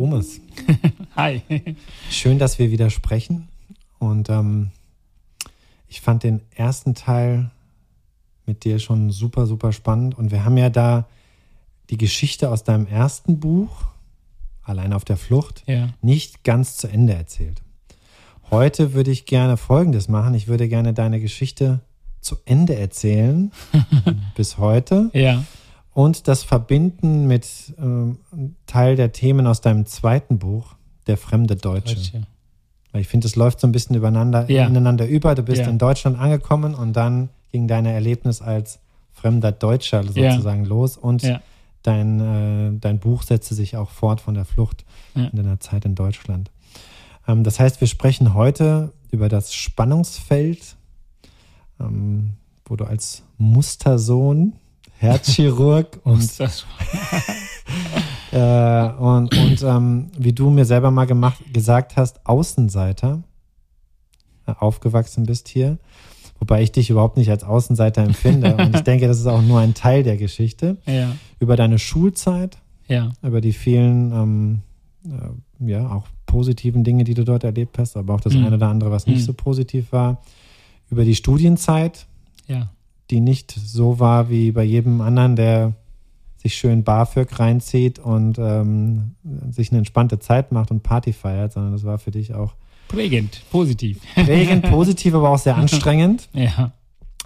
Omes. Hi. Schön, dass wir wieder sprechen. Und ähm, ich fand den ersten Teil mit dir schon super, super spannend. Und wir haben ja da die Geschichte aus deinem ersten Buch, Allein auf der Flucht, Ja. nicht ganz zu Ende erzählt. Heute würde ich gerne Folgendes machen. Ich würde gerne deine Geschichte zu Ende erzählen, bis heute, Ja. Und das verbinden mit ähm, Teil der Themen aus deinem zweiten Buch, Der fremde Deutsche. Deutsche. Weil ich finde, es läuft so ein bisschen übereinander, Ja. ineinander über. Du bist Ja. in Deutschland angekommen und dann ging dein Erlebnis als fremder Deutscher Ja. sozusagen los und Ja. dein, äh, dein Buch setzte sich auch fort von der Flucht Ja. in deiner Zeit in Deutschland. Ähm, das heißt, wir sprechen heute über das Spannungsfeld, ähm, wo du als Mustersohn, Herzchirurg und äh, und, und ähm, wie du mir selber mal gemacht, gesagt hast, Außenseiter äh, aufgewachsen bist hier. Wobei ich dich überhaupt nicht als Außenseiter empfinde. und ich denke, das ist auch nur ein Teil der Geschichte. Ja. Über deine Schulzeit, Ja. über die vielen, ähm, äh, ja, auch positiven Dinge, die du dort erlebt hast, aber auch das Mhm. eine oder andere, was nicht Mhm. so positiv war. Über die Studienzeit, Ja. Die nicht so war wie bei jedem anderen, der sich schön BAföG reinzieht und ähm, sich eine entspannte Zeit macht und Party feiert, sondern das war für dich auch Prägend, positiv. prägend, positiv, aber auch sehr anstrengend. Ja.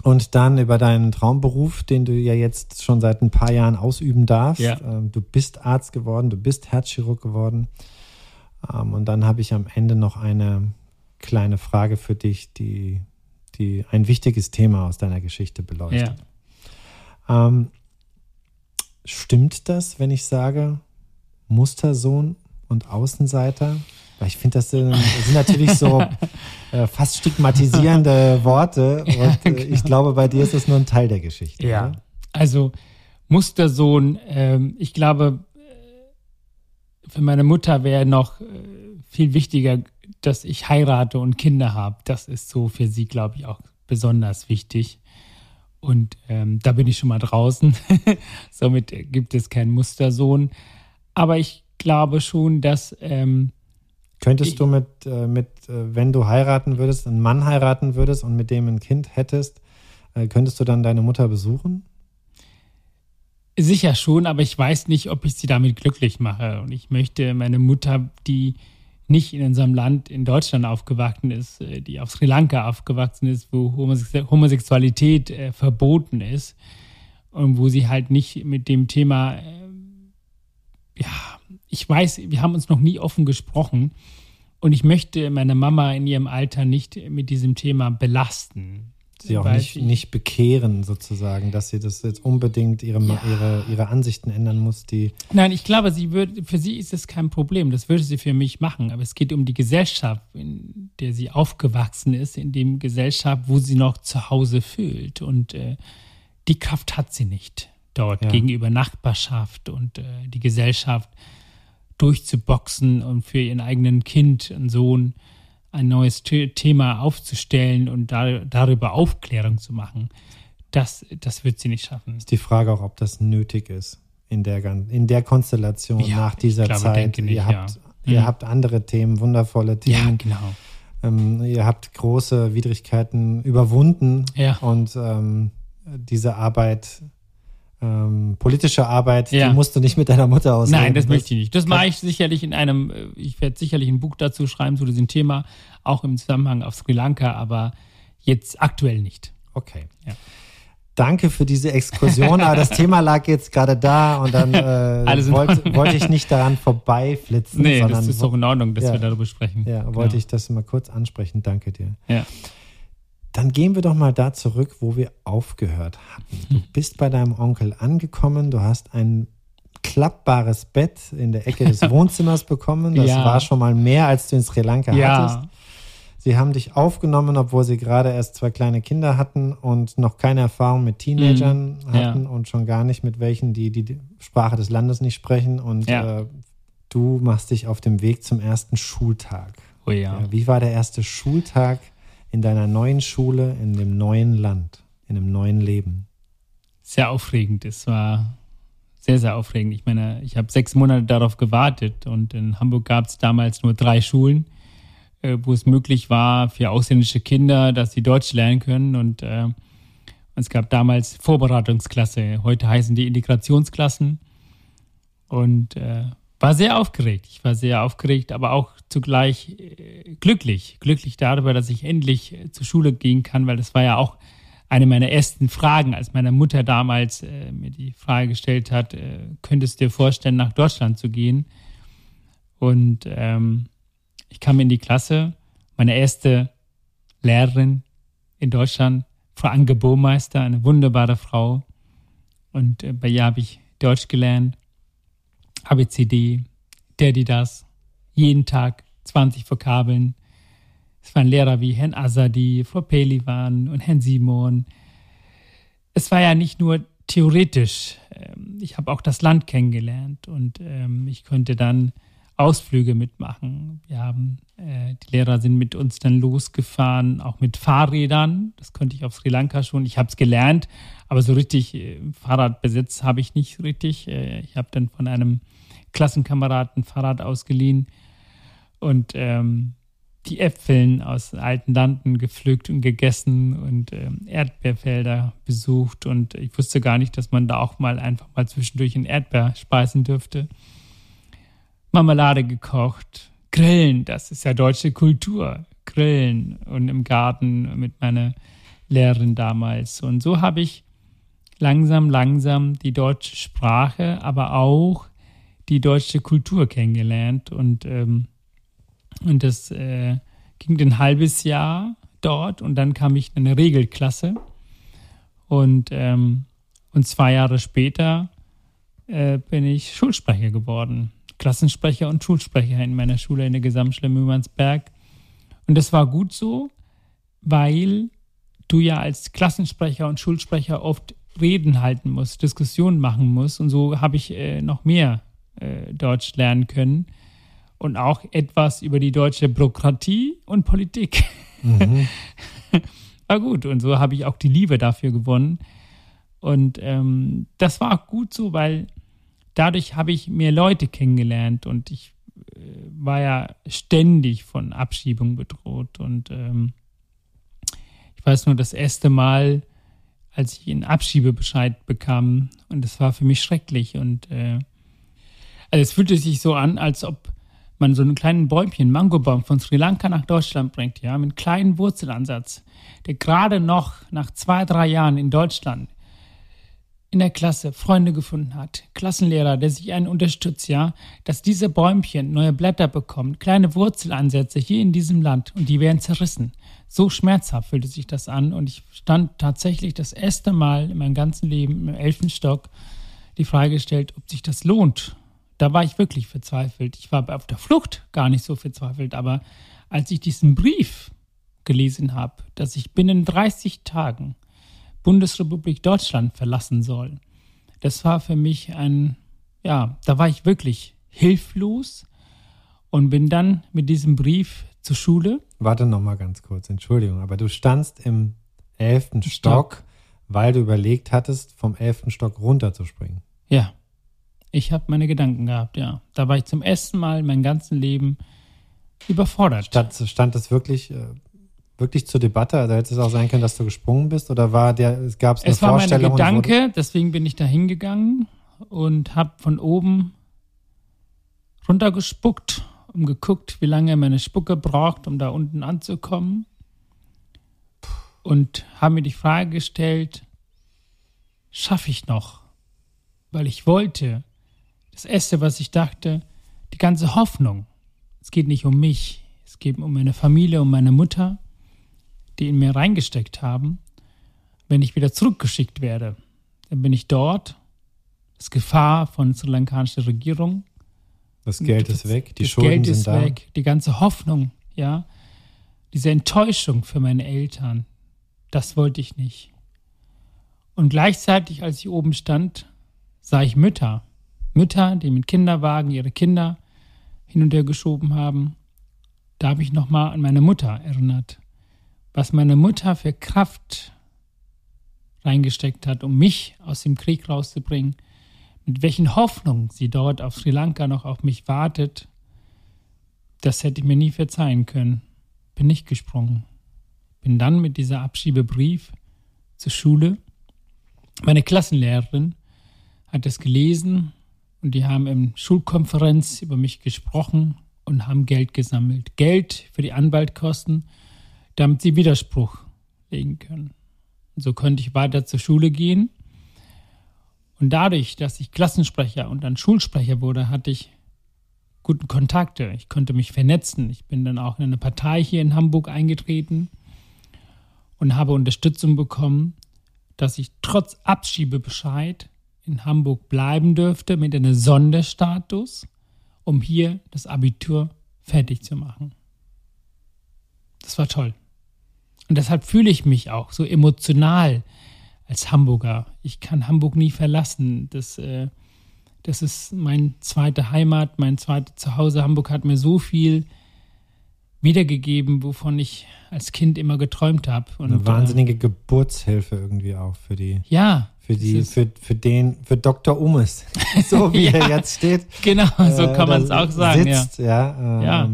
Und dann über deinen Traumberuf, den du ja jetzt schon seit ein paar Jahren ausüben darfst. Ja. Ähm, du bist Arzt geworden, du bist Herzchirurg geworden. Ähm, und dann habe ich am Ende noch eine kleine Frage für dich, die, die ein wichtiges Thema aus deiner Geschichte beleuchtet. Ja. Ähm, stimmt das, wenn ich sage Mustersohn und Außenseiter? Weil ich finde, das sind, das sind natürlich so äh, fast stigmatisierende Worte. Und äh, ich glaube, bei dir ist das nur ein Teil der Geschichte. Ja. Oder? Also Mustersohn, ähm, ich glaube, äh, für meine Mutter wäre noch äh, viel wichtiger, dass ich heirate und Kinder habe. Das ist so für sie, glaube ich, auch besonders wichtig. Und ähm, da bin ich schon mal draußen. Somit gibt es keinen Mustersohn. Aber ich glaube schon, dass ähm, Könntest Ich- du mit, äh, mit äh, wenn du heiraten würdest, einen Mann heiraten würdest und mit dem ein Kind hättest, äh, könntest du dann deine Mutter besuchen? Sicher schon, aber ich weiß nicht, ob ich sie damit glücklich mache. Und ich möchte meine Mutter, die nicht in unserem Land, in Deutschland aufgewachsen ist, äh, die auf Sri Lanka aufgewachsen ist, wo Homosex- Homosexualität äh, verboten ist und wo sie halt nicht mit dem Thema, äh, ja, ich weiß, wir haben uns noch nie offen gesprochen und ich möchte meine Mama in ihrem Alter nicht mit diesem Thema belasten. Sie auch nicht, ich- nicht bekehren, sozusagen, dass sie das jetzt unbedingt ihre, Ja. ihre, ihre Ansichten ändern muss, die Nein, ich glaube, sie wird, für sie ist es kein Problem. Das würde sie für mich machen. Aber es geht um die Gesellschaft, in der sie aufgewachsen ist, in dem Gesellschaft, wo sie noch zu Hause fühlt. Und äh, die Kraft hat sie nicht dort Ja. gegenüber Nachbarschaft und äh, die Gesellschaft durchzuboxen und für ihren eigenen Kind, einen Sohn, ein neues The Thema aufzustellen und da, darüber Aufklärung zu machen. Das, das wird sie nicht schaffen. ist die Frage auch, ob das nötig ist in der, in der Konstellation Ja, nach dieser glaube, Zeit. nicht, ihr habt, ja. ihr Mhm. habt andere Themen, wundervolle Ja, Themen. genau. Ähm, ihr habt große Widrigkeiten überwunden Ja. und ähm, diese Arbeit, ähm, politische Arbeit, Ja. die musst du nicht mit deiner Mutter ausreden. Nein, das möchte ich nicht. Das mache ich sicherlich in einem, äh, ich werde sicherlich ein Buch dazu schreiben zu diesem Thema, auch im Zusammenhang auf Sri Lanka, aber jetzt aktuell nicht. Okay. Ja. Danke für diese Exkursion, aber das Thema lag jetzt gerade da und dann äh, wollte, wollte ich nicht daran vorbeiflitzen, Nee, sondern das ist doch in Ordnung, dass Ja. wir darüber sprechen. ja, Genau. wollte ich das mal kurz ansprechen. Danke dir. Ja. Dann gehen wir doch mal da zurück, wo wir aufgehört hatten. Du bist bei deinem Onkel angekommen, du hast ein klappbares Bett in der Ecke des Wohnzimmers bekommen. Das Ja. war schon mal mehr, als du in Sri Lanka hattest. Ja, Sie haben dich aufgenommen, obwohl sie gerade erst zwei kleine Kinder hatten und noch keine Erfahrung mit Teenagern. Ja. hatten und schon gar nicht mit welchen, die die Sprache des Landes nicht sprechen. Und Ja. äh, du machst dich auf dem Weg zum ersten Schultag. oh ja. Ja, wie war der erste Schultag in deiner neuen Schule, in dem neuen Land, in einem neuen Leben? Sehr aufregend. Es war sehr, sehr aufregend. Ich meine, ich habe sechs Monate darauf gewartet und in Hamburg gab es damals nur drei Schulen, äh, wo es möglich war für ausländische Kinder, dass sie Deutsch lernen können und äh, es gab damals Vorbereitungsklasse, heute heißen die Integrationsklassen und äh, war sehr aufgeregt. Ich war sehr aufgeregt, aber auch zugleich äh, glücklich. Glücklich darüber, dass ich endlich äh, zur Schule gehen kann, weil das war ja auch eine meiner ersten Fragen, als meine Mutter damals äh, mir die Frage gestellt hat, äh, könntest du dir vorstellen, nach Deutschland zu gehen? Und ähm, ich kam in die Klasse, meine erste Lehrerin in Deutschland, Frau Anke Bohmeister, eine wunderbare Frau. Und äh, bei ihr habe ich Deutsch gelernt, ABCD, Daddy das, jeden Tag 20 Vokabeln. Es waren Lehrer wie Herrn Azadi, Frau Pelivan und Herrn Simon. Es war ja nicht nur theoretisch. Ähm, ich habe auch das Land kennengelernt und ähm, ich konnte dann Ausflüge mitmachen. Wir haben, äh, die Lehrer sind mit uns dann losgefahren, auch mit Fahrrädern. Das konnte ich auf Sri Lanka schon. Ich habe es gelernt, aber so richtig äh, Fahrradbesitz habe ich nicht richtig. Äh, ich habe dann von einem Klassenkameraden Fahrrad ausgeliehen und ähm, die Äpfeln aus alten Landen gepflückt und gegessen und ähm, Erdbeerfelder besucht und ich wusste gar nicht, dass man da auch mal einfach mal zwischendurch ein Erdbeer speisen dürfte. Marmelade gekocht, Grillen, das ist ja deutsche Kultur, Grillen und im Garten mit meiner Lehrerin damals. Und so habe ich langsam, langsam die deutsche Sprache, aber auch die deutsche Kultur kennengelernt und ähm, und das äh, ging ein halbes Jahr dort und dann kam ich in eine Regelklasse. Und, ähm, und zwei Jahre später äh, bin ich Schulsprecher geworden. Klassensprecher und Schulsprecher in meiner Schule in der Gesamtschule Mühlmannsberg. Und das war gut so, weil du ja als Klassensprecher und Schulsprecher oft Reden halten musst, Diskussionen machen musst. Und so habe ich äh, noch mehr äh, Deutsch lernen können und auch etwas über die deutsche Bürokratie und Politik. Mhm. war gut und so habe ich auch die Liebe dafür gewonnen. Und ähm, das war auch gut so, weil dadurch habe ich mehr Leute kennengelernt und ich äh, war ja ständig von Abschiebung bedroht. Und ähm, ich weiß nur, das erste Mal, als ich einen Abschiebebescheid bekam, und das war für mich schrecklich. Und äh, also es fühlte sich so an, als ob man so einen kleinen Bäumchen, Mangobaum von Sri Lanka nach Deutschland bringt, ja, mit einem kleinen Wurzelansatz, der gerade noch nach zwei, drei Jahren in Deutschland in der Klasse Freunde gefunden hat, Klassenlehrer, der sich einen unterstützt, ja, dass diese Bäumchen neue Blätter bekommen, kleine Wurzelansätze hier in diesem Land und die werden zerrissen. So schmerzhaft fühlte sich das an und ich stand tatsächlich das erste Mal in meinem ganzen Leben im Elfenstock die Frage gestellt, ob sich das lohnt, da war ich wirklich verzweifelt. Ich war auf der Flucht gar nicht so verzweifelt, aber als ich diesen Brief gelesen habe, dass ich binnen 30 Tagen Bundesrepublik Deutschland verlassen soll, das war für mich ein, ja, da war ich wirklich hilflos und bin dann mit diesem Brief zur Schule. Warte noch mal ganz kurz, Entschuldigung, aber du standst im elften Stock, Stock, weil du überlegt hattest, vom elften Stock runterzuspringen. Ja. Ich habe meine Gedanken gehabt, ja. Da war ich zum ersten Mal in meinem ganzen Leben überfordert. Stand, stand das wirklich, äh, wirklich zur Debatte? Also hätte es auch sein können, dass du gesprungen bist? Oder war der, es gab es eine Vorstellung? Es war mein Gedanke, deswegen bin ich da hingegangen und habe von oben runtergespuckt und geguckt, wie lange meine Spucke braucht, um da unten anzukommen. Und habe mir die Frage gestellt, schaffe ich noch? Weil ich wollte, das Erste, was ich dachte, die ganze Hoffnung. Es geht nicht um mich, es geht um meine Familie, um meine Mutter, die in mir reingesteckt haben. Wenn ich wieder zurückgeschickt werde, dann bin ich dort. Das Gefahr von der sri lankanischen Regierung. Das Geld ist weg, die das Schulden Geld ist sind da. weg, die ganze Hoffnung, ja, diese Enttäuschung für meine Eltern, das wollte ich nicht. Und gleichzeitig, als ich oben stand, sah ich Mütter, Mütter, die mit Kinderwagen ihre Kinder hin und her geschoben haben. Da habe ich nochmal an meine Mutter erinnert, was meine Mutter für Kraft reingesteckt hat, um mich aus dem Krieg rauszubringen. mit welchen Hoffnungen sie dort auf Sri Lanka noch auf mich wartet, das hätte ich mir nie verzeihen können. Bin nicht gesprungen. Bin dann mit dieser Abschiebebrief zur Schule. Meine Klassenlehrerin hat es gelesen und die haben im Schulkonferenz über mich gesprochen und haben Geld gesammelt. Geld für die Anwaltkosten, damit sie Widerspruch legen können. Und so konnte ich weiter zur Schule gehen. Und dadurch, dass ich Klassensprecher und dann Schulsprecher wurde, hatte ich guten Kontakte. Ich konnte mich vernetzen. Ich bin dann auch in eine Partei hier in Hamburg eingetreten und habe Unterstützung bekommen, dass ich trotz Abschiebebescheid in Hamburg bleiben dürfte mit einem Sonderstatus, um hier das Abitur fertig zu machen. Das war toll. Und deshalb fühle ich mich auch so emotional als Hamburger. Ich kann Hamburg nie verlassen. Das, äh, das ist mein zweite Heimat, mein zweites Zuhause. Hamburg hat mir so viel wiedergegeben, wovon ich als Kind immer geträumt habe. Eine wahnsinnige äh, Geburtshilfe irgendwie auch für die. Ja. Für die, für, für den, für Dr. Umes, so wie ja, er jetzt steht. Genau, so äh, kann man es auch sagen. Sitzt, ja. Ja, ähm, ja.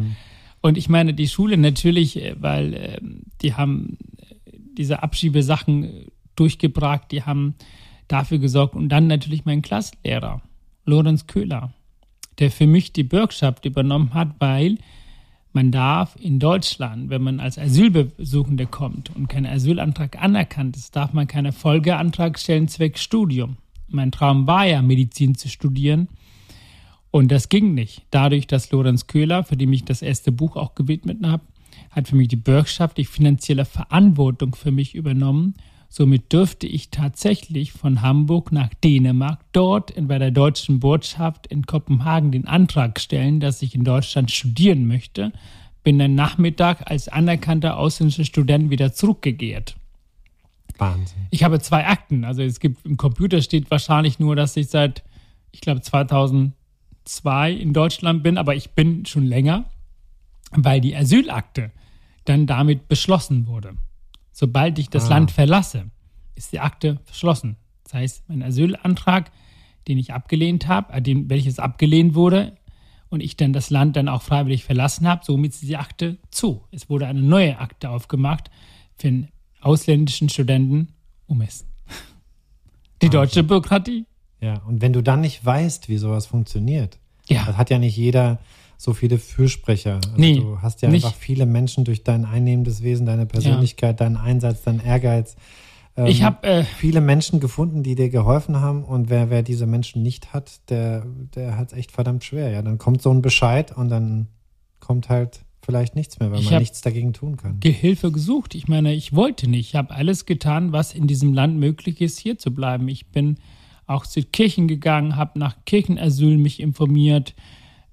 Und ich meine, die Schule natürlich, äh, weil äh, die haben diese Abschiebesachen durchgebracht, die haben dafür gesorgt. Und dann natürlich mein Klassenlehrer, Lorenz Köhler, der für mich die Bürgschaft übernommen hat, weil man darf in Deutschland, wenn man als Asylbesuchende kommt und kein Asylantrag anerkannt ist, darf man keinen Folgeantrag stellen zwecks Studium. Mein Traum war ja, Medizin zu studieren. Und das ging nicht. Dadurch, dass Lorenz Köhler, für den ich das erste Buch auch gewidmet habe, hat für mich die Bürgschaft, die finanzielle Verantwortung für mich übernommen Somit dürfte ich tatsächlich von Hamburg nach Dänemark dort in, bei der deutschen Botschaft in Kopenhagen den Antrag stellen, dass ich in Deutschland studieren möchte. Bin dann Nachmittag als anerkannter ausländischer Student wieder zurückgekehrt. Wahnsinn. Ich habe zwei Akten. Also es gibt im Computer steht wahrscheinlich nur, dass ich seit, ich glaube, 2002 in Deutschland bin, aber ich bin schon länger, weil die Asylakte dann damit beschlossen wurde. Sobald ich das ah. Land verlasse, ist die Akte verschlossen. Das heißt, mein Asylantrag, den ich abgelehnt habe, äh, welches abgelehnt wurde, und ich dann das Land dann auch freiwillig verlassen habe, somit ist die Akte zu. Es wurde eine neue Akte aufgemacht für einen ausländischen Studenten um es. Die deutsche Bürokratie. Ja, und wenn du dann nicht weißt, wie sowas funktioniert, ja. das hat ja nicht jeder so viele Fürsprecher. Also nee, du hast ja nicht. einfach viele Menschen durch dein einnehmendes Wesen, deine Persönlichkeit, ja. deinen Einsatz, deinen Ehrgeiz. Ähm, ich habe äh, viele Menschen gefunden, die dir geholfen haben und wer, wer diese Menschen nicht hat, der, der hat es echt verdammt schwer. Ja, dann kommt so ein Bescheid und dann kommt halt vielleicht nichts mehr, weil man nichts dagegen tun kann. Hilfe gesucht. Ich meine, ich wollte nicht. Ich habe alles getan, was in diesem Land möglich ist, hier zu bleiben. Ich bin auch zu Kirchen gegangen, habe nach Kirchenasyl mich informiert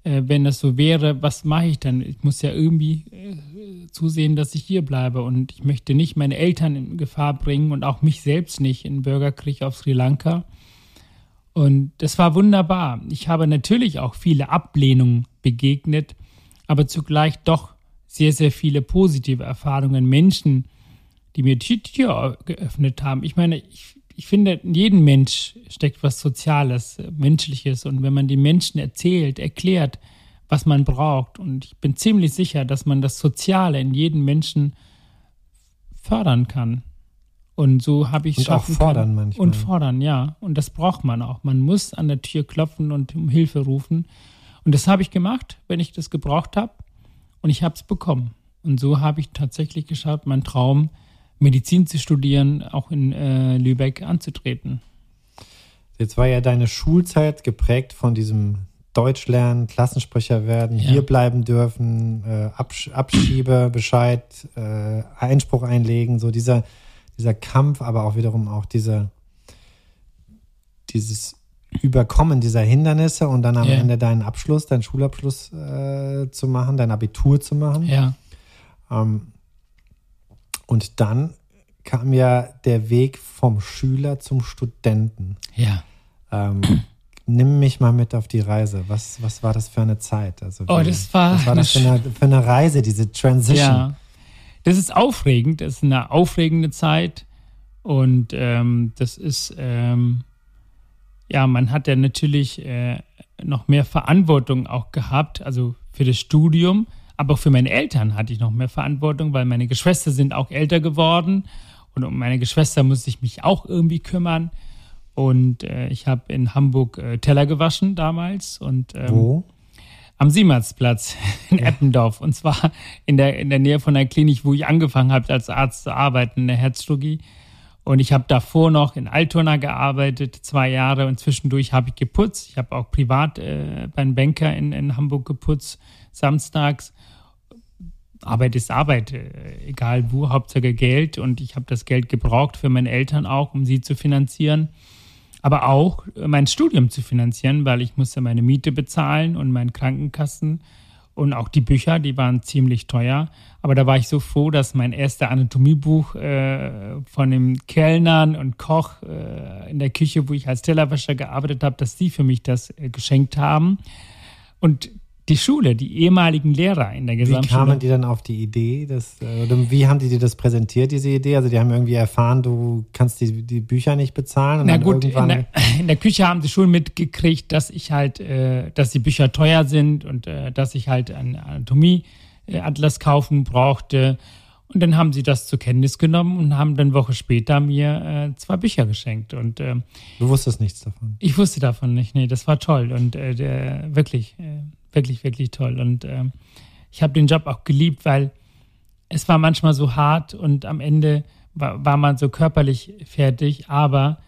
äh, wenn das so wäre, was mache ich dann? Ich muss ja irgendwie äh, zusehen, dass ich hier bleibe und ich möchte nicht meine Eltern in Gefahr bringen und auch mich selbst nicht in Bürgerkrieg auf Sri Lanka. Und das war wunderbar. Ich habe natürlich auch viele Ablehnungen begegnet, aber zugleich doch sehr, sehr viele positive Erfahrungen. Menschen, die mir die Tür geöffnet haben. Ich meine, ich ich finde, in jedem Mensch steckt was Soziales, Menschliches. Und wenn man den Menschen erzählt, erklärt, was man braucht, und ich bin ziemlich sicher, dass man das Soziale in jedem Menschen fördern kann. Und so habe ich es auch fordern können. manchmal. Und fordern, ja. Und das braucht man auch. Man muss an der Tür klopfen und um Hilfe rufen. Und das habe ich gemacht, wenn ich das gebraucht habe. Und ich habe es bekommen. Und so habe ich tatsächlich geschaut, mein Traum Medizin zu studieren, auch in äh, Lübeck anzutreten. Jetzt war ja deine Schulzeit geprägt von diesem Deutsch lernen, Klassensprecher werden, ja. hier bleiben dürfen, äh, Absch Abschiebebescheid, äh, Einspruch einlegen, so dieser, dieser Kampf, aber auch wiederum auch dieser, dieses Überkommen dieser Hindernisse und dann am ja. Ende deinen Abschluss, deinen Schulabschluss äh, zu machen, dein Abitur zu machen. Ja. Ähm, und dann kam ja der Weg vom Schüler zum Studenten. Ja. Ähm, nimm mich mal mit auf die Reise. Was, was war das für eine Zeit? Also oh, das war, was war das für eine, für eine Reise, diese Transition? Ja, das ist aufregend. Das ist eine aufregende Zeit. Und ähm, das ist, ähm, ja, man hat ja natürlich äh, noch mehr Verantwortung auch gehabt, also für das Studium, aber auch für meine Eltern hatte ich noch mehr Verantwortung, weil meine Geschwister sind auch älter geworden und um meine Geschwister musste ich mich auch irgendwie kümmern. Und äh, ich habe in Hamburg äh, Teller gewaschen damals und ähm, Wo? am Siemannsplatz in ja. Eppendorf. Und zwar in der, in der Nähe von der Klinik, wo ich angefangen habe, als Arzt zu arbeiten, in der Herzchirurgie. Und ich habe davor noch in Altona gearbeitet, zwei Jahre. Und zwischendurch habe ich geputzt. Ich habe auch privat äh, beim Banker in, in Hamburg geputzt, samstags. Arbeit ist Arbeit, äh, egal wo, Hauptsache Geld. Und ich habe das Geld gebraucht für meine Eltern auch, um sie zu finanzieren aber auch äh, mein Studium zu finanzieren, weil ich musste meine Miete bezahlen und meinen Krankenkassen und auch die Bücher, die waren ziemlich teuer. Aber da war ich so froh, dass mein erster Anatomiebuch äh, von den Kellnern und Koch äh, in der Küche, wo ich als Tellerwäscher gearbeitet habe, dass die für mich das äh, geschenkt haben. Und die Schule, die ehemaligen Lehrer in der Gesamtschule. Wie kamen die dann auf die Idee? Dass, äh, oder wie haben die dir das präsentiert, diese Idee? Also die haben irgendwie erfahren, du kannst die, die Bücher nicht bezahlen. Na gut, in der, in der, Küche haben sie schon mitgekriegt, dass ich halt, äh, dass die Bücher teuer sind und äh, dass ich halt einen Anatomie-Atlas kaufen brauchte. Und dann haben sie das zur Kenntnis genommen und haben dann eine Woche später mir äh, zwei Bücher geschenkt. Und, äh, du wusstest nichts davon? Ich wusste davon nicht. Nee, das war toll. Und äh, der, wirklich, äh, wirklich, wirklich toll. Und ähm, ich habe den Job auch geliebt, weil es war manchmal so hart und am Ende war, war man so körperlich fertig, aber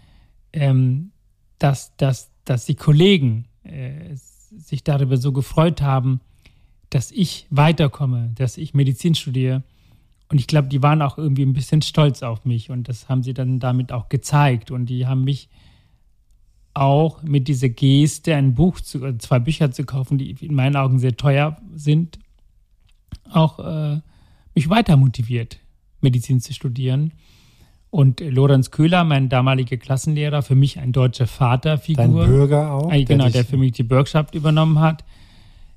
ähm, dass, dass, dass die Kollegen äh, sich darüber so gefreut haben, dass ich weiterkomme, dass ich Medizin studiere. Und ich glaube, die waren auch irgendwie ein bisschen stolz auf mich und das haben sie dann damit auch gezeigt. Und die haben mich auch mit dieser Geste ein Buch zu, äh, zwei Bücher zu kaufen, die in meinen Augen sehr teuer sind, auch äh, mich weiter motiviert, Medizin zu studieren. Und Lorenz Köhler, mein damaliger Klassenlehrer, für mich ein deutscher Vaterfigur. Dein Bürger auch? Äh, genau, der, der für mich die Bürgschaft übernommen hat.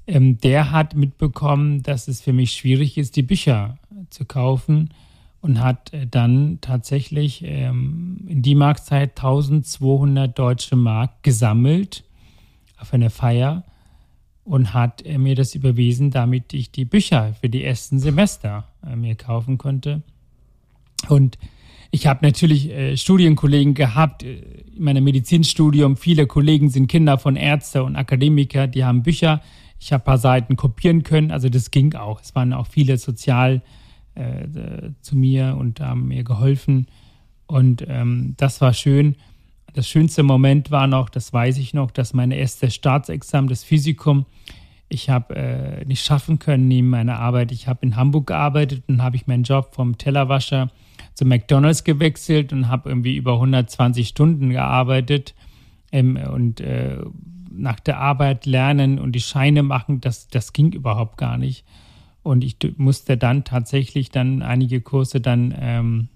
Ähm, der hat mitbekommen, dass es für mich schwierig ist, die Bücher zu kaufen und hat äh, dann tatsächlich ähm, in die Marktzeit 1200 deutsche Mark gesammelt auf einer Feier und hat äh, mir das überwiesen, damit ich die Bücher für die ersten Semester äh, mir kaufen konnte. Und ich habe natürlich äh, Studienkollegen gehabt äh, in meinem Medizinstudium. Viele Kollegen sind Kinder von Ärzten und Akademiker, die haben Bücher. Ich habe ein paar Seiten kopieren können, also das ging auch. Es waren auch viele sozial äh, zu mir und haben mir geholfen. Und ähm, das war schön. Das schönste Moment war noch, das weiß ich noch, dass mein erstes Staatsexamen, das Physikum, ich habe äh, nicht schaffen können neben meiner Arbeit. Ich habe in Hamburg gearbeitet und habe ich meinen Job vom Tellerwascher zu McDonalds gewechselt und habe irgendwie über 120 Stunden gearbeitet ähm, und äh, nach der Arbeit lernen und die Scheine machen, das, das ging überhaupt gar nicht. Und ich musste dann tatsächlich dann einige Kurse dann ähm,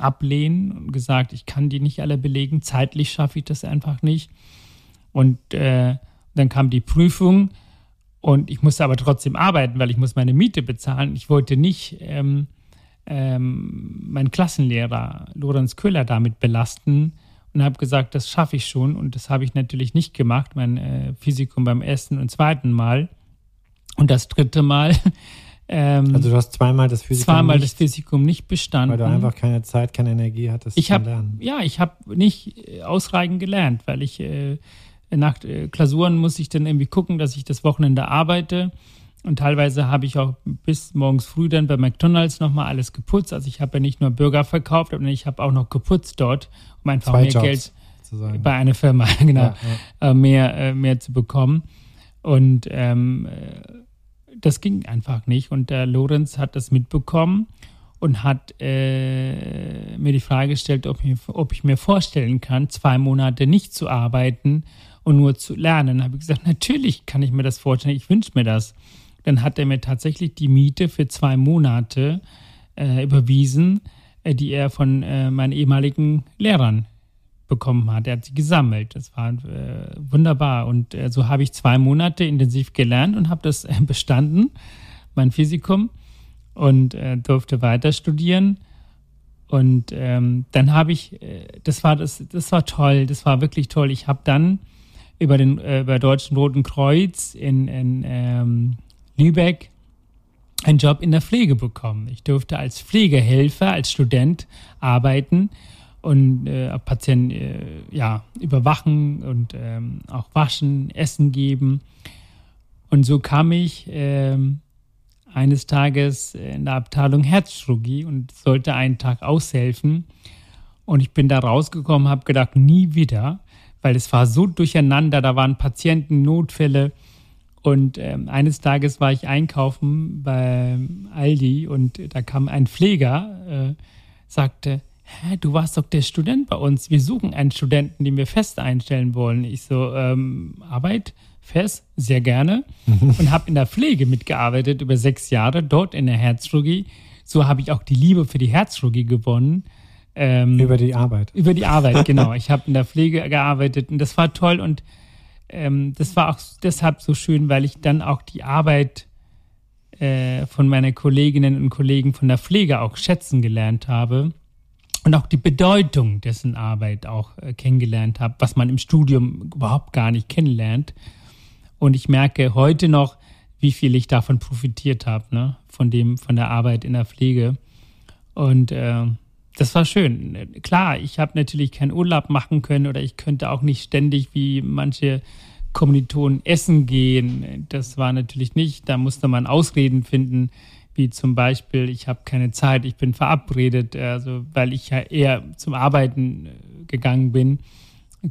ablehnen und gesagt, ich kann die nicht alle belegen, zeitlich schaffe ich das einfach nicht. Und äh, dann kam die Prüfung und ich musste aber trotzdem arbeiten, weil ich muss meine Miete bezahlen. Ich wollte nicht ähm, ähm, meinen Klassenlehrer Lorenz Köhler damit belasten und habe gesagt, das schaffe ich schon. Und das habe ich natürlich nicht gemacht, mein äh, Physikum beim ersten und zweiten Mal. Und das dritte Mal. Ähm, also du hast zweimal das Physikum zweimal nicht, das Physikum nicht bestanden. Weil du einfach keine Zeit, keine Energie hattest ich hab, lernen. Ja, ich habe nicht äh, ausreichend gelernt, weil ich äh, nach äh, Klausuren muss ich dann irgendwie gucken, dass ich das Wochenende arbeite. Und teilweise habe ich auch bis morgens früh dann bei McDonalds nochmal alles geputzt. Also ich habe ja nicht nur Burger verkauft, sondern ich habe auch noch geputzt dort, um einfach Zwei mehr Jobs, Geld sozusagen. bei einer Firma, genau, ja, ja. Äh, mehr, äh, mehr zu bekommen. Und ähm, das ging einfach nicht. Und der Lorenz hat das mitbekommen und hat äh, mir die Frage gestellt, ob ich, ob ich, mir vorstellen kann, zwei Monate nicht zu arbeiten und nur zu lernen. Habe ich gesagt, natürlich kann ich mir das vorstellen, ich wünsche mir das. Dann hat er mir tatsächlich die Miete für zwei Monate äh, überwiesen, äh, die er von äh, meinen ehemaligen Lehrern bekommen hat. Er hat sie gesammelt. Das war äh, wunderbar. Und äh, so habe ich zwei Monate intensiv gelernt und habe das äh, bestanden, mein Physikum, und äh, durfte weiter studieren. Und ähm, dann habe ich, äh, das war das, das war toll, das war wirklich toll. Ich habe dann über den äh, über Deutschen Roten Kreuz in, in ähm, Lübeck einen Job in der Pflege bekommen. Ich durfte als Pflegehelfer, als Student arbeiten und äh, Patienten äh, ja, überwachen und ähm, auch waschen, Essen geben. Und so kam ich ähm, eines Tages in der Abteilung Herzchirurgie und sollte einen Tag aushelfen. Und ich bin da rausgekommen, habe gedacht, nie wieder, weil es war so durcheinander, da waren Patienten, Notfälle. Und ähm, eines Tages war ich einkaufen bei Aldi und da kam ein Pfleger, äh, sagte, Hä, du warst doch der Student bei uns. Wir suchen einen Studenten, den wir fest einstellen wollen. Ich so, ähm, Arbeit, fest, sehr gerne. und habe in der Pflege mitgearbeitet über sechs Jahre, dort in der Herzchirurgie. So habe ich auch die Liebe für die Herzchirurgie gewonnen. Ähm, über die Arbeit. Über die Arbeit, genau. Ich habe in der Pflege gearbeitet und das war toll und ähm, das war auch deshalb so schön, weil ich dann auch die Arbeit äh, von meinen Kolleginnen und Kollegen von der Pflege auch schätzen gelernt habe und auch die Bedeutung dessen Arbeit auch äh, kennengelernt habe, was man im Studium überhaupt gar nicht kennenlernt. Und ich merke heute noch, wie viel ich davon profitiert habe, ne? von dem, von der Arbeit in der Pflege. Und äh, das war schön. Klar, ich habe natürlich keinen Urlaub machen können oder ich könnte auch nicht ständig wie manche Kommilitonen essen gehen. Das war natürlich nicht. Da musste man Ausreden finden wie zum Beispiel, ich habe keine Zeit, ich bin verabredet, also weil ich ja eher zum Arbeiten äh, gegangen bin,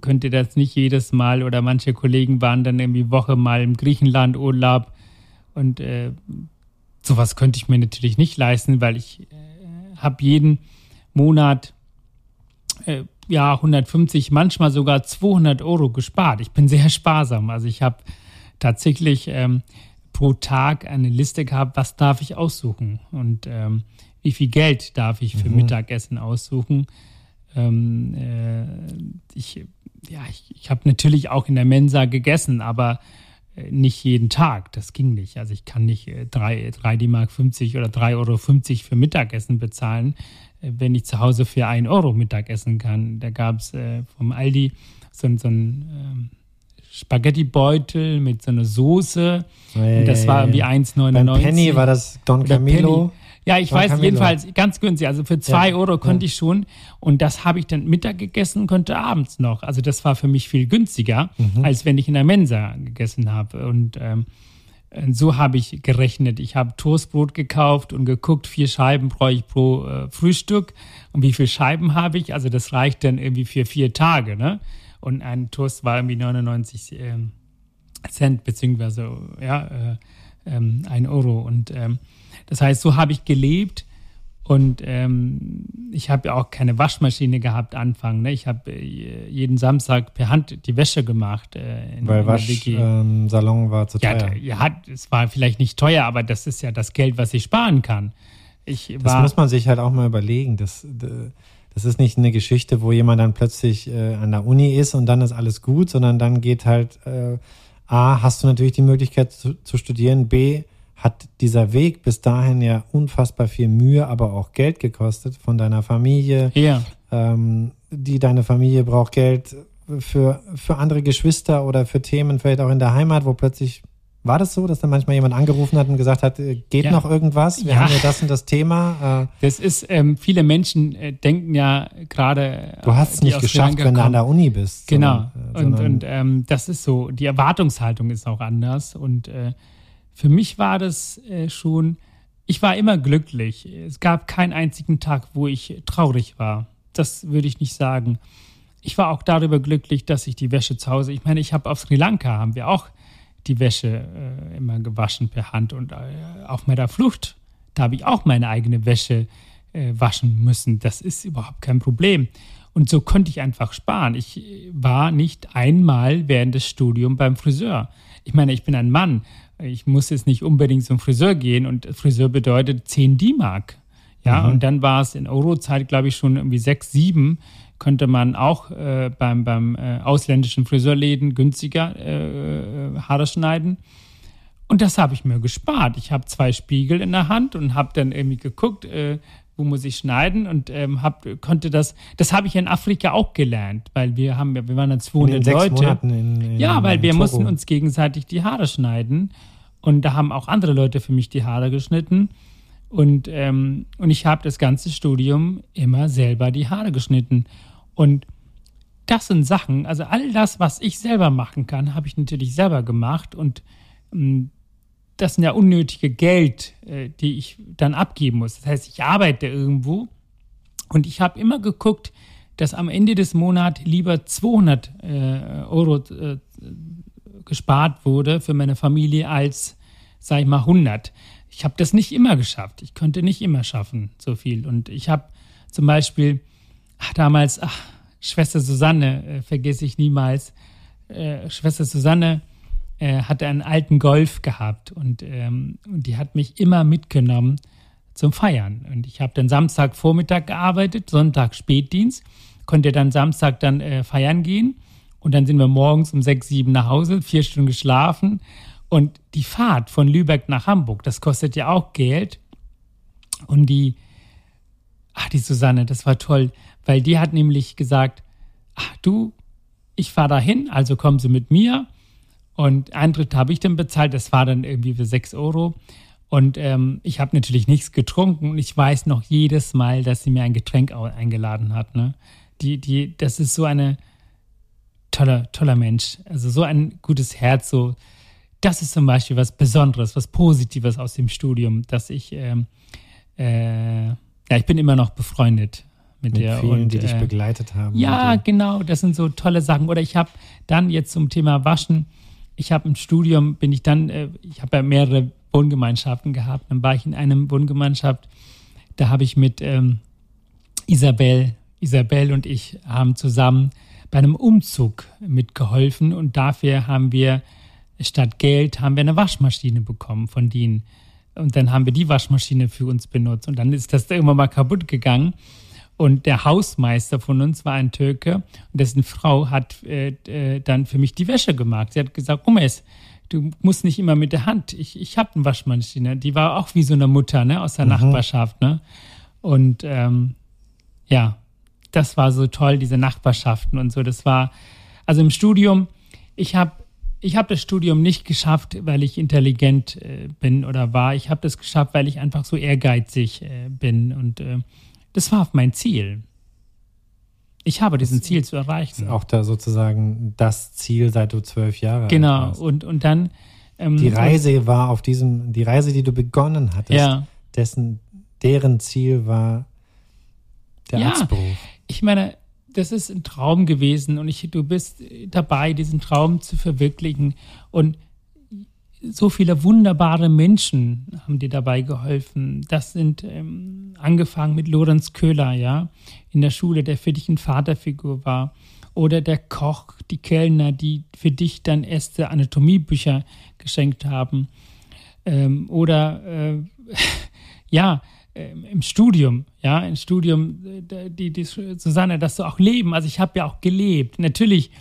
könnte das nicht jedes Mal oder manche Kollegen waren dann irgendwie Woche mal im Griechenland Urlaub und äh, sowas könnte ich mir natürlich nicht leisten, weil ich äh, habe jeden Monat äh, ja 150, manchmal sogar 200 Euro gespart. Ich bin sehr sparsam, also ich habe tatsächlich ähm, pro Tag eine Liste gehabt, was darf ich aussuchen und ähm, wie viel Geld darf ich für mhm. Mittagessen aussuchen. Ähm, äh, ich ja, ich, ich habe natürlich auch in der Mensa gegessen, aber äh, nicht jeden Tag. Das ging nicht. Also ich kann nicht äh, 3, 3 D Mark 50 oder 3,50 Euro für Mittagessen bezahlen, äh, wenn ich zu Hause für 1 Euro Mittagessen kann. Da gab es äh, vom Aldi so, so ein ähm, Spaghetti-Beutel mit so einer Soße. Hey, das war irgendwie 1,99. Beim Penny war das Don Camilo. Ja, ich Don weiß Camilo. jedenfalls ganz günstig. Also für zwei ja, Euro konnte ja. ich schon. Und das habe ich dann Mittag gegessen, konnte abends noch. Also das war für mich viel günstiger, mhm. als wenn ich in der Mensa gegessen habe. Und ähm, so habe ich gerechnet. Ich habe Toastbrot gekauft und geguckt, vier Scheiben brauche ich pro äh, Frühstück. Und wie viele Scheiben habe ich? Also das reicht dann irgendwie für vier Tage. Ne? Und ein Toast war irgendwie 99 äh, Cent, beziehungsweise ja, äh, ähm, ein Euro. Und ähm, das heißt, so habe ich gelebt. Und ähm, ich habe ja auch keine Waschmaschine gehabt Anfang. Ne? Ich habe äh, jeden Samstag per Hand die Wäsche gemacht. Äh, in, Weil Waschsalon ähm, war zu teuer. Ja, ja, es war vielleicht nicht teuer, aber das ist ja das Geld, was ich sparen kann. Ich das muss man sich halt auch mal überlegen. Das, das ist nicht eine Geschichte, wo jemand dann plötzlich äh, an der Uni ist und dann ist alles gut, sondern dann geht halt, äh, A, hast du natürlich die Möglichkeit zu, zu studieren, B, hat dieser Weg bis dahin ja unfassbar viel Mühe, aber auch Geld gekostet von deiner Familie. Ja. Ähm, die deine Familie braucht Geld für, für andere Geschwister oder für Themen vielleicht auch in der Heimat, wo plötzlich war das so, dass dann manchmal jemand angerufen hat und gesagt hat, äh, geht ja. noch irgendwas? Wir ja. haben ja das und das Thema. Äh, das ist, ähm, viele Menschen äh, denken ja gerade. Du hast es nicht geschafft, wenn du an der Uni bist. Genau. Sondern, und und ähm, das ist so, die Erwartungshaltung ist auch anders. Und äh, für mich war das äh, schon, ich war immer glücklich. Es gab keinen einzigen Tag, wo ich traurig war. Das würde ich nicht sagen. Ich war auch darüber glücklich, dass ich die Wäsche zu Hause, ich meine, ich habe auf Sri Lanka, haben wir auch die Wäsche äh, immer gewaschen per Hand. Und äh, auf meiner Flucht, da habe ich auch meine eigene Wäsche äh, waschen müssen. Das ist überhaupt kein Problem. Und so konnte ich einfach sparen. Ich war nicht einmal während des Studiums beim Friseur. Ich meine, ich bin ein Mann. Ich muss jetzt nicht unbedingt zum Friseur gehen und Friseur bedeutet 10 D-Mark. Ja, mhm. und dann war es in Eurozeit, glaube ich, schon irgendwie 6, 7 könnte man auch äh, beim, beim äh, ausländischen Friseurläden günstiger äh, äh, Haare schneiden. Und das habe ich mir gespart. Ich habe zwei Spiegel in der Hand und habe dann irgendwie geguckt, äh, wo muss ich schneiden und ähm, hab, konnte das, das habe ich in Afrika auch gelernt, weil wir haben, wir waren dann 200 in den Leute. Monaten in, in, ja, weil wir Togo. mussten uns gegenseitig die Haare schneiden und da haben auch andere Leute für mich die Haare geschnitten und, ähm, und ich habe das ganze Studium immer selber die Haare geschnitten und das sind Sachen, also all das, was ich selber machen kann, habe ich natürlich selber gemacht und ähm, das sind ja unnötige Geld, äh, die ich dann abgeben muss. Das heißt, ich arbeite irgendwo und ich habe immer geguckt, dass am Ende des Monats lieber 200 äh, Euro äh, gespart wurde für meine Familie als, sag ich mal, 100. Ich habe das nicht immer geschafft. Ich konnte nicht immer schaffen, so viel. Und ich habe zum Beispiel ach, damals, ach, Schwester Susanne, äh, vergesse ich niemals, äh, Schwester Susanne, äh, hatte einen alten Golf gehabt und, ähm, und die hat mich immer mitgenommen zum Feiern. Und ich habe dann Samstagvormittag gearbeitet, Sonntag Spätdienst, konnte dann Samstag dann äh, feiern gehen. Und dann sind wir morgens um sechs, sieben nach Hause, vier Stunden geschlafen. Und die Fahrt von Lübeck nach Hamburg, das kostet ja auch Geld. Und die, ach die Susanne, das war toll, weil die hat nämlich gesagt, ach du, ich fahre dahin, also kommen Sie mit mir und Eintritt habe ich dann bezahlt, das war dann irgendwie für 6 Euro. Und ähm, ich habe natürlich nichts getrunken und ich weiß noch jedes Mal, dass sie mir ein Getränk eingeladen hat. Ne? Die, die, das ist so eine toller, toller Mensch. Also so ein gutes Herz. So, das ist zum Beispiel was Besonderes, was Positives aus dem Studium, dass ich, ähm, äh, ja, ich bin immer noch befreundet mit, mit der. vielen, und, die dich äh, begleitet haben. ja, äh, genau, das sind so tolle Sachen. Oder ich habe dann jetzt zum Thema Waschen, ich habe im Studium, bin ich dann, äh, ich habe ja mehrere Wohngemeinschaften gehabt, dann war ich in einem Wohngemeinschaft, da habe ich mit ähm, Isabel, Isabel und ich haben zusammen bei einem Umzug mitgeholfen und dafür haben wir statt Geld haben wir eine Waschmaschine bekommen von denen. Und dann haben wir die Waschmaschine für uns benutzt und dann ist das irgendwann mal kaputt gegangen. Und der Hausmeister von uns war ein Türke und dessen Frau hat äh, äh, dann für mich die Wäsche gemacht. Sie hat gesagt, Umes, du musst nicht immer mit der Hand. Ich, ich habe eine Waschmaschine. Die war auch wie so eine Mutter ne, aus der Nachbarschaft. Ne? Und ähm, ja, das war so toll, diese Nachbarschaften und so. Das war, also im Studium, ich habe ich hab das Studium nicht geschafft, weil ich intelligent äh, bin oder war. Ich habe das geschafft, weil ich einfach so ehrgeizig äh, bin. Und äh, das war mein Ziel. Ich habe diesen Ziel zu erreichen. ist auch da sozusagen das Ziel, seit du zwölf Jahre alt Genau. warst. Und, und dann. Ähm, Die Reise war auf diesem, die Reise, die du begonnen hattest, Ja. dessen, deren Ziel war der Ja. Arztberuf. ich meine, das ist ein Traum gewesen und ich, du bist dabei, diesen Traum zu verwirklichen. Und so viele wunderbare Menschen haben dir dabei geholfen. Das sind ähm, angefangen mit Lorenz Köhler, ja, in der Schule, der für dich ein Vaterfigur war. Oder der Koch, die Kellner, die für dich dann erste Anatomiebücher geschenkt haben. Ähm, oder äh, ja, ähm, im Studium, ja, im Studium, äh, die, die Susanne, dass du auch leben. Also ich habe ja auch gelebt. Natürlich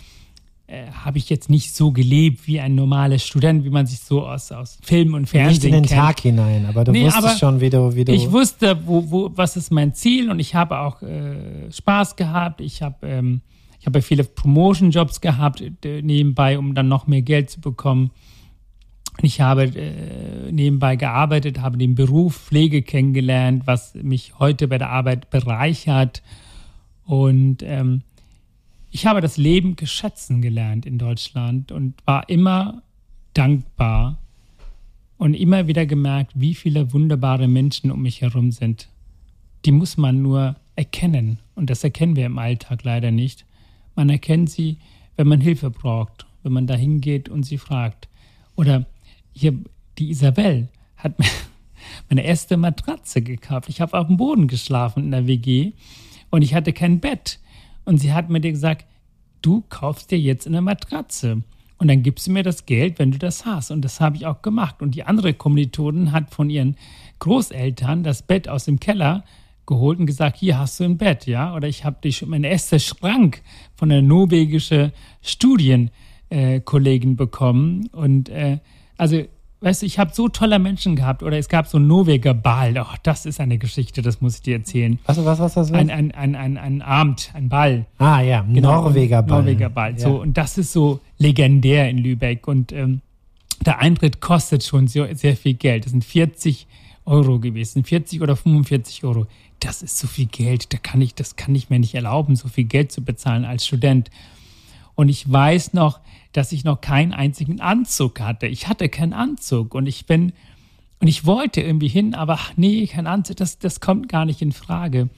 äh, habe ich jetzt nicht so gelebt wie ein normaler Student, wie man sich so aus, aus Film und Fernsehen Nicht in den kennt. Tag hinein, aber du Nee, wusstest aber schon, wie du, wie du Ich wusste, wo, wo, was ist mein Ziel und ich habe auch äh, Spaß gehabt. Ich habe ähm, ich habe viele Promotion-Jobs gehabt äh, nebenbei, um dann noch mehr Geld zu bekommen. Ich habe äh, nebenbei gearbeitet, habe den Beruf Pflege kennengelernt, was mich heute bei der Arbeit bereichert. Und ähm, ich habe das Leben geschätzen gelernt in Deutschland und war immer dankbar und immer wieder gemerkt, wie viele wunderbare Menschen um mich herum sind. Die muss man nur erkennen. Und das erkennen wir im Alltag leider nicht. Man erkennt sie, wenn man Hilfe braucht, wenn man da hingeht und sie fragt. Oder hier, die Isabel hat mir meine erste Matratze gekauft. Ich habe auf dem Boden geschlafen in der WG und ich hatte kein Bett. Und sie hat mir gesagt, du kaufst dir jetzt eine Matratze. Und dann gibst du mir das Geld, wenn du das hast. Und das habe ich auch gemacht. Und die andere Kommilitonin hat von ihren Großeltern das Bett aus dem Keller geholt und gesagt, hier hast du ein Bett, ja. Oder ich habe dich mein erster Schrank von einer norwegische Studienkollegin bekommen. Und äh, also weißt du, ich habe so tolle Menschen gehabt oder es gab so einen Norweger Ball. Oh, das ist eine Geschichte, das muss ich dir erzählen. Was, was, was, was? Ein, ein, ein, ein, ein Abend, ein Ball. ah, ja, Genau, Norweger Ball. Norweger Ball. Ja. So, und das ist so legendär in Lübeck. Und ähm, der Eintritt kostet schon sehr, sehr viel Geld. Das sind 40 Euro gewesen, 40 oder 45 Euro. Das ist so viel Geld. Da kann ich, das kann ich mir nicht erlauben, so viel Geld zu bezahlen als Student. Und ich weiß noch, dass ich noch keinen einzigen Anzug hatte. Ich hatte keinen Anzug und ich bin und ich wollte irgendwie hin, aber ach nee, kein Anzug, das, das kommt gar nicht in Frage.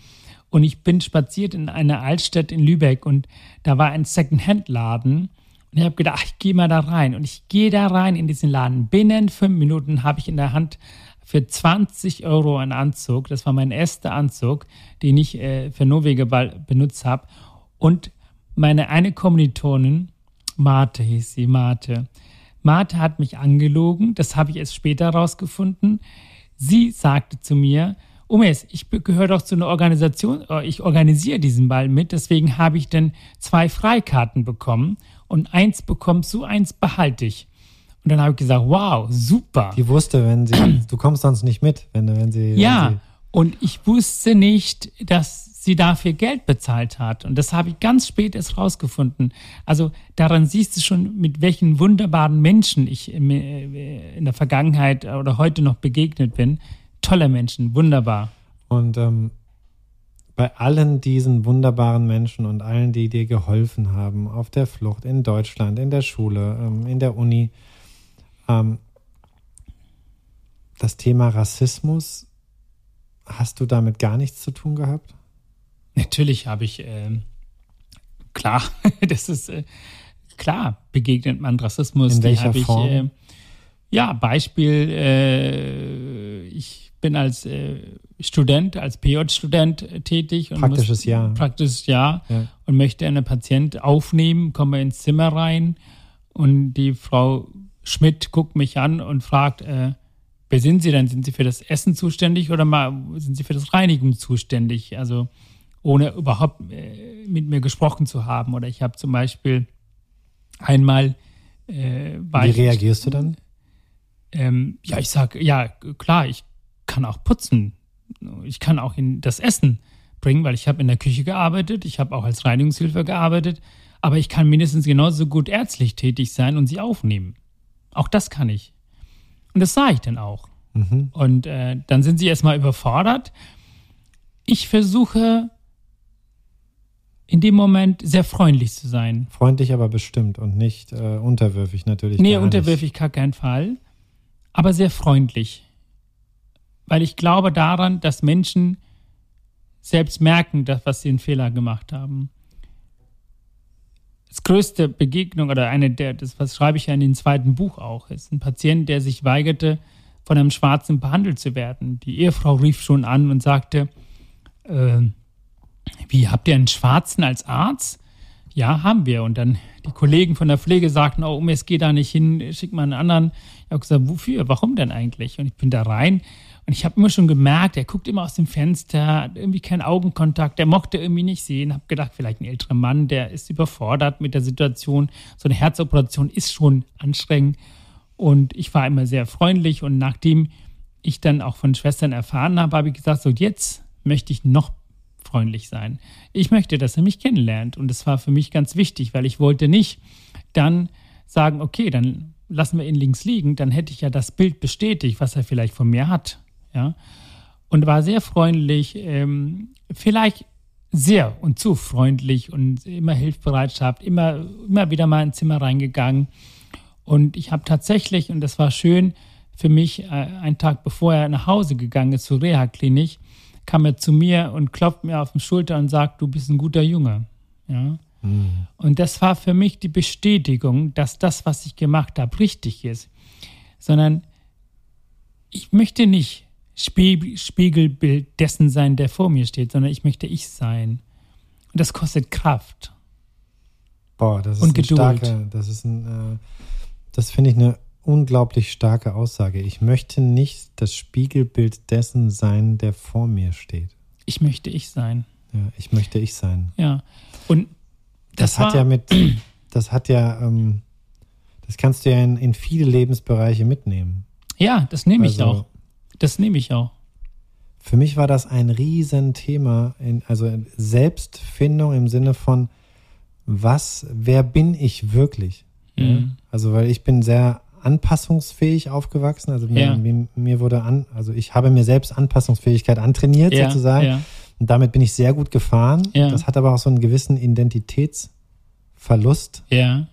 Und ich bin spaziert in einer Altstadt in Lübeck und da war ein Second-Hand-Laden. Und ich habe gedacht, ach, ich gehe mal da rein. Und ich gehe da rein in diesen Laden. Binnen fünf Minuten habe ich in der Hand für 20 Euro einen Anzug. Das war mein erster Anzug, den ich äh, für Norwegen benutzt habe. Und meine eine Kommilitonin, Marte hieß sie, Marte. Marte hat mich angelogen, das habe ich erst später rausgefunden. Sie sagte zu mir, Umes, ich gehöre doch zu einer Organisation, äh, ich organisiere diesen Ball mit, deswegen habe ich dann zwei Freikarten bekommen und eins bekommst du, eins behalte ich. Und dann habe ich gesagt, wow, super. Die wusste, wenn sie, du kommst sonst nicht mit, wenn, wenn sie. Wenn Ja, sie, und ich wusste nicht, dass sie dafür Geld bezahlt hat. Und das habe ich ganz spät erst rausgefunden. Also daran siehst du schon, mit welchen wunderbaren Menschen ich äh, in der Vergangenheit oder heute noch begegnet bin. Tolle Menschen, wunderbar. Und ähm, bei allen diesen wunderbaren Menschen und allen, die dir geholfen haben, auf der Flucht, in Deutschland, in der Schule, ähm, in der Uni, ähm, das Thema Rassismus, hast du damit gar nichts zu tun gehabt? Natürlich habe ich, ähm, klar, das ist äh, klar, begegnet man Rassismus. In welcher ich, Form? Äh, ja, Beispiel, äh, ich bin als äh, Student, als PJ-Student äh, tätig. Und Praktisches muss, Jahr. Praktisches Jahr. Ja. Und möchte einen Patient aufnehmen, komme ins Zimmer rein und die Frau Schmidt guckt mich an und fragt, äh, wer sind Sie denn? Sind Sie für das Essen zuständig oder mal sind Sie für das Reinigung zuständig? Also ohne überhaupt äh, mit mir gesprochen zu haben. Oder ich habe zum Beispiel einmal äh, Wie ich, reagierst du dann? ähm, ja, ich sage, ja, klar, ich kann auch putzen. Ich kann auch in das Essen bringen, weil ich habe in der Küche gearbeitet, ich habe auch als Reinigungshilfe gearbeitet, aber ich kann mindestens genauso gut ärztlich tätig sein und sie aufnehmen. Auch das kann ich. Und das sage ich dann auch. Mhm. Und äh, dann sind sie erstmal überfordert. Ich versuche in dem Moment sehr freundlich zu sein. Freundlich, aber bestimmt und nicht äh, unterwürfig natürlich. Nee, unterwürfig gar keinen Fall, aber sehr freundlich. Weil ich glaube daran, dass Menschen selbst merken, dass, was sie einen Fehler gemacht haben. Das größte Begegnung oder eine der, das was schreibe ich ja in dem zweiten Buch auch, ist ein Patient, der sich weigerte, von einem Schwarzen behandelt zu werden. Die Ehefrau rief schon an und sagte, äh, wie, habt ihr einen Schwarzen als Arzt? Ja, haben wir. Und dann die Kollegen von der Pflege sagten, oh, es geht da nicht hin, schick mal einen anderen. Ich habe gesagt, wofür? Warum denn eigentlich? Und ich bin da rein und ich habe immer schon gemerkt, er guckt immer aus dem Fenster, hat irgendwie keinen Augenkontakt, der mochte irgendwie nicht sehen. Habe gedacht, vielleicht ein älterer Mann, der ist überfordert mit der Situation. So eine Herzoperation ist schon anstrengend. Und ich war immer sehr freundlich und nachdem ich dann auch von Schwestern erfahren habe, habe ich gesagt, so jetzt möchte ich noch freundlich sein. Ich möchte, dass er mich kennenlernt. Und das war für mich ganz wichtig, weil ich wollte nicht dann sagen, okay, dann lassen wir ihn links liegen, dann hätte ich ja das Bild bestätigt, was er vielleicht von mir hat. Ja? Und war sehr freundlich, ähm, vielleicht sehr und zu freundlich und immer Hilfsbereitschaft, immer, immer wieder mal ins Zimmer reingegangen. Und ich habe tatsächlich, und das war schön für mich, äh, einen Tag bevor er nach Hause gegangen ist zur Reha-Klinik, kam er zu mir und klopft mir auf die Schulter und sagt, du bist ein guter Junge. Ja? Und das war für mich die Bestätigung, dass das, was ich gemacht habe, richtig ist. Sondern ich möchte nicht Spie- Spiegelbild dessen sein, der vor mir steht, sondern ich möchte ich sein. Und das kostet Kraft. Boah, das ist Und Geduld. starke, das ist ein, äh, das finde ich eine unglaublich starke Aussage. Ich möchte nicht das Spiegelbild dessen sein, der vor mir steht. Ich möchte ich sein. Ja, ich möchte ich sein. Ja. Und Das, das, hat ja mit, das hat ja, ähm, das kannst du ja in, in viele Lebensbereiche mitnehmen. Ja, das nehme ich Also- auch. Das nehme ich auch. Für mich war das ein Riesenthema, in, also Selbstfindung im Sinne von, was, wer bin ich wirklich? Mhm. Also, weil ich bin sehr anpassungsfähig aufgewachsen. Also mir, Ja. mir, mir wurde an, also ich habe mir selbst Anpassungsfähigkeit antrainiert Ja, sozusagen. ja. Und damit bin ich sehr gut gefahren. Das hat aber auch so einen gewissen Identitätsverlust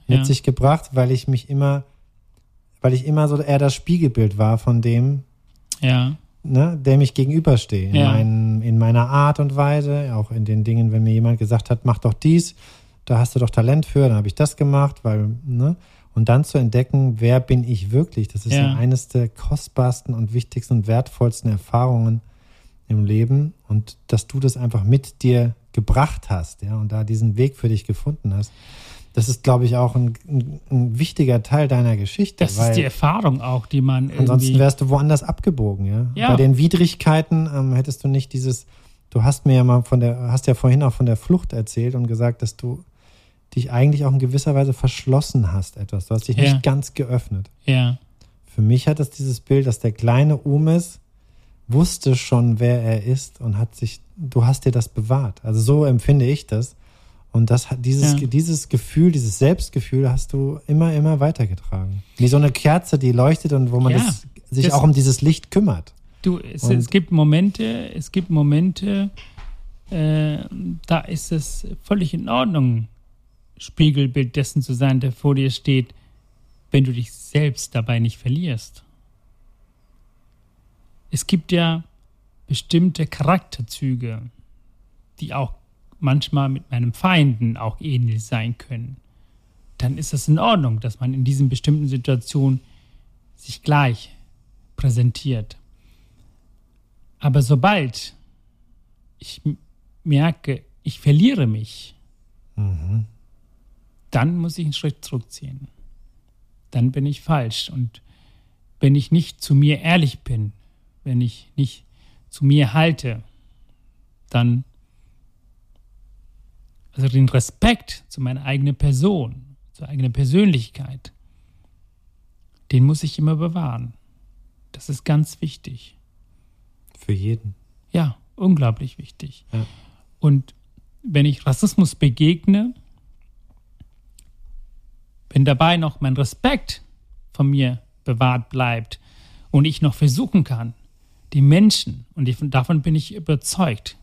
mit sich gebracht, weil ich mich immer, weil ich immer so eher das Spiegelbild war von dem, ja, ne, der mich gegenüberstehe. In, meinen, in meiner Art und Weise, auch in den Dingen, wenn mir jemand gesagt hat, mach doch dies, da hast du doch Talent für, dann habe ich das gemacht, weil, ne? Und dann zu entdecken, wer bin ich wirklich? Das ist ja, Ja. eines der kostbarsten und wichtigsten und wertvollsten Erfahrungen im Leben. Und dass du das einfach mit dir gebracht hast, ja, und da diesen Weg für dich gefunden hast. Das ist, glaube ich, auch ein, ein, ein wichtiger Teil deiner Geschichte. Das ist die Erfahrung auch, die man Ansonsten wärst du woanders abgebogen, ja. Ja. Bei den Widrigkeiten ähm, hättest du nicht dieses, du hast mir ja mal von der, hast ja vorhin auch von der Flucht erzählt und gesagt, dass du dich eigentlich auch in gewisser Weise verschlossen hast etwas. Du hast dich Ja. nicht ganz geöffnet. Ja, Für mich hat es dieses Bild, dass der kleine Umis wusste schon, wer er ist und hat sich, du hast dir das bewahrt. Also so empfinde ich das. Und das hat dieses, Ja. dieses Gefühl, dieses Selbstgefühl hast du immer, immer weitergetragen. Wie so eine Kerze, die leuchtet und wo man Ja, das, sich das- auch um dieses Licht kümmert. du, es, es gibt Momente, es gibt Momente, äh, da ist es völlig in Ordnung, Spiegelbild dessen zu sein, der vor dir steht, wenn du dich selbst dabei nicht verlierst. Es gibt ja bestimmte Charakterzüge, die auch manchmal mit meinem Feinden auch ähnlich sein können. Dann ist es in Ordnung, dass man in diesen bestimmten Situationen sich gleich präsentiert. Aber sobald ich merke, ich verliere mich, Mhm. Dann muss ich einen Schritt zurückziehen. Dann bin ich falsch. Und wenn ich nicht zu mir ehrlich bin, wenn ich nicht zu mir halte, dann, also den Respekt zu meiner eigenen Person, zur eigenen Persönlichkeit, den muss ich immer bewahren. Das ist ganz wichtig. Für jeden. Ja, unglaublich wichtig. Ja. Und wenn ich Rassismus begegne, wenn dabei noch mein Respekt von mir bewahrt bleibt und ich noch versuchen kann, die Menschen, und davon bin ich überzeugt,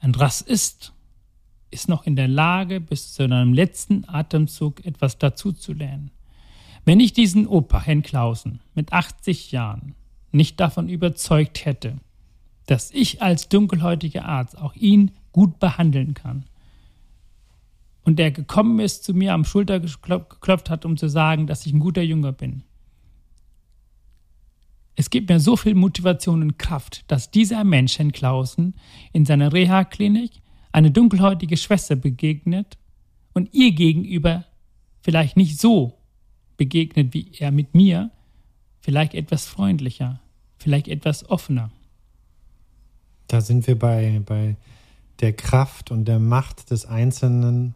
ein Rassist ist noch in der Lage, bis zu seinem letzten Atemzug etwas dazuzulernen. Wenn ich diesen Opa Henklausen mit 80 Jahren nicht davon überzeugt hätte, dass ich als dunkelhäutiger Arzt auch ihn gut behandeln kann. Und der gekommen ist, zu mir am Schulter geklop- geklopft hat, um zu sagen, dass ich ein guter Junge bin. Es gibt mir so viel Motivation und Kraft, dass dieser Mensch, Herrn Klausen, in seiner Reha-Klinik eine dunkelhäutige Schwester begegnet und ihr gegenüber vielleicht nicht so begegnet wie er mit mir, vielleicht etwas freundlicher, vielleicht etwas offener. Da sind wir bei, bei der Kraft und der Macht des Einzelnen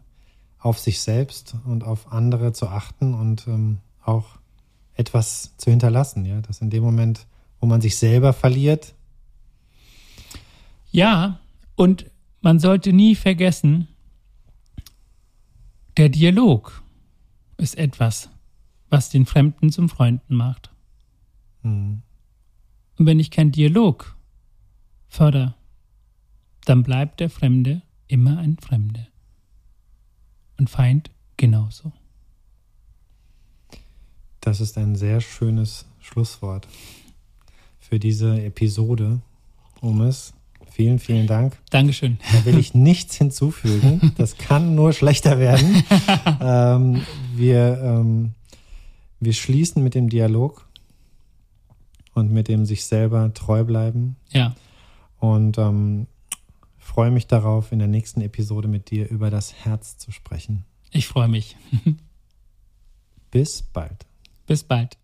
auf sich selbst und auf andere zu achten und ähm, auch etwas zu hinterlassen. Ja, dass in dem Moment, wo man sich selber verliert, Ja, und man sollte nie vergessen, der Dialog ist etwas, was den Fremden zum Freunden macht. hm, Und wenn ich keinen Dialog fördere, dann bleibt der Fremde immer ein Fremde. Und Feind genauso. das ist ein sehr schönes Schlusswort für diese Episode. Umes, vielen, vielen Dank. Dankeschön. Da will ich nichts hinzufügen. Das kann nur schlechter werden. ähm, wir, ähm, wir schließen mit dem Dialog und mit dem sich selber treu bleiben. Ja, Und ähm, freue mich darauf, in der nächsten Episode mit dir über das Herz zu sprechen. ich freue mich. Bis bald. Bis bald.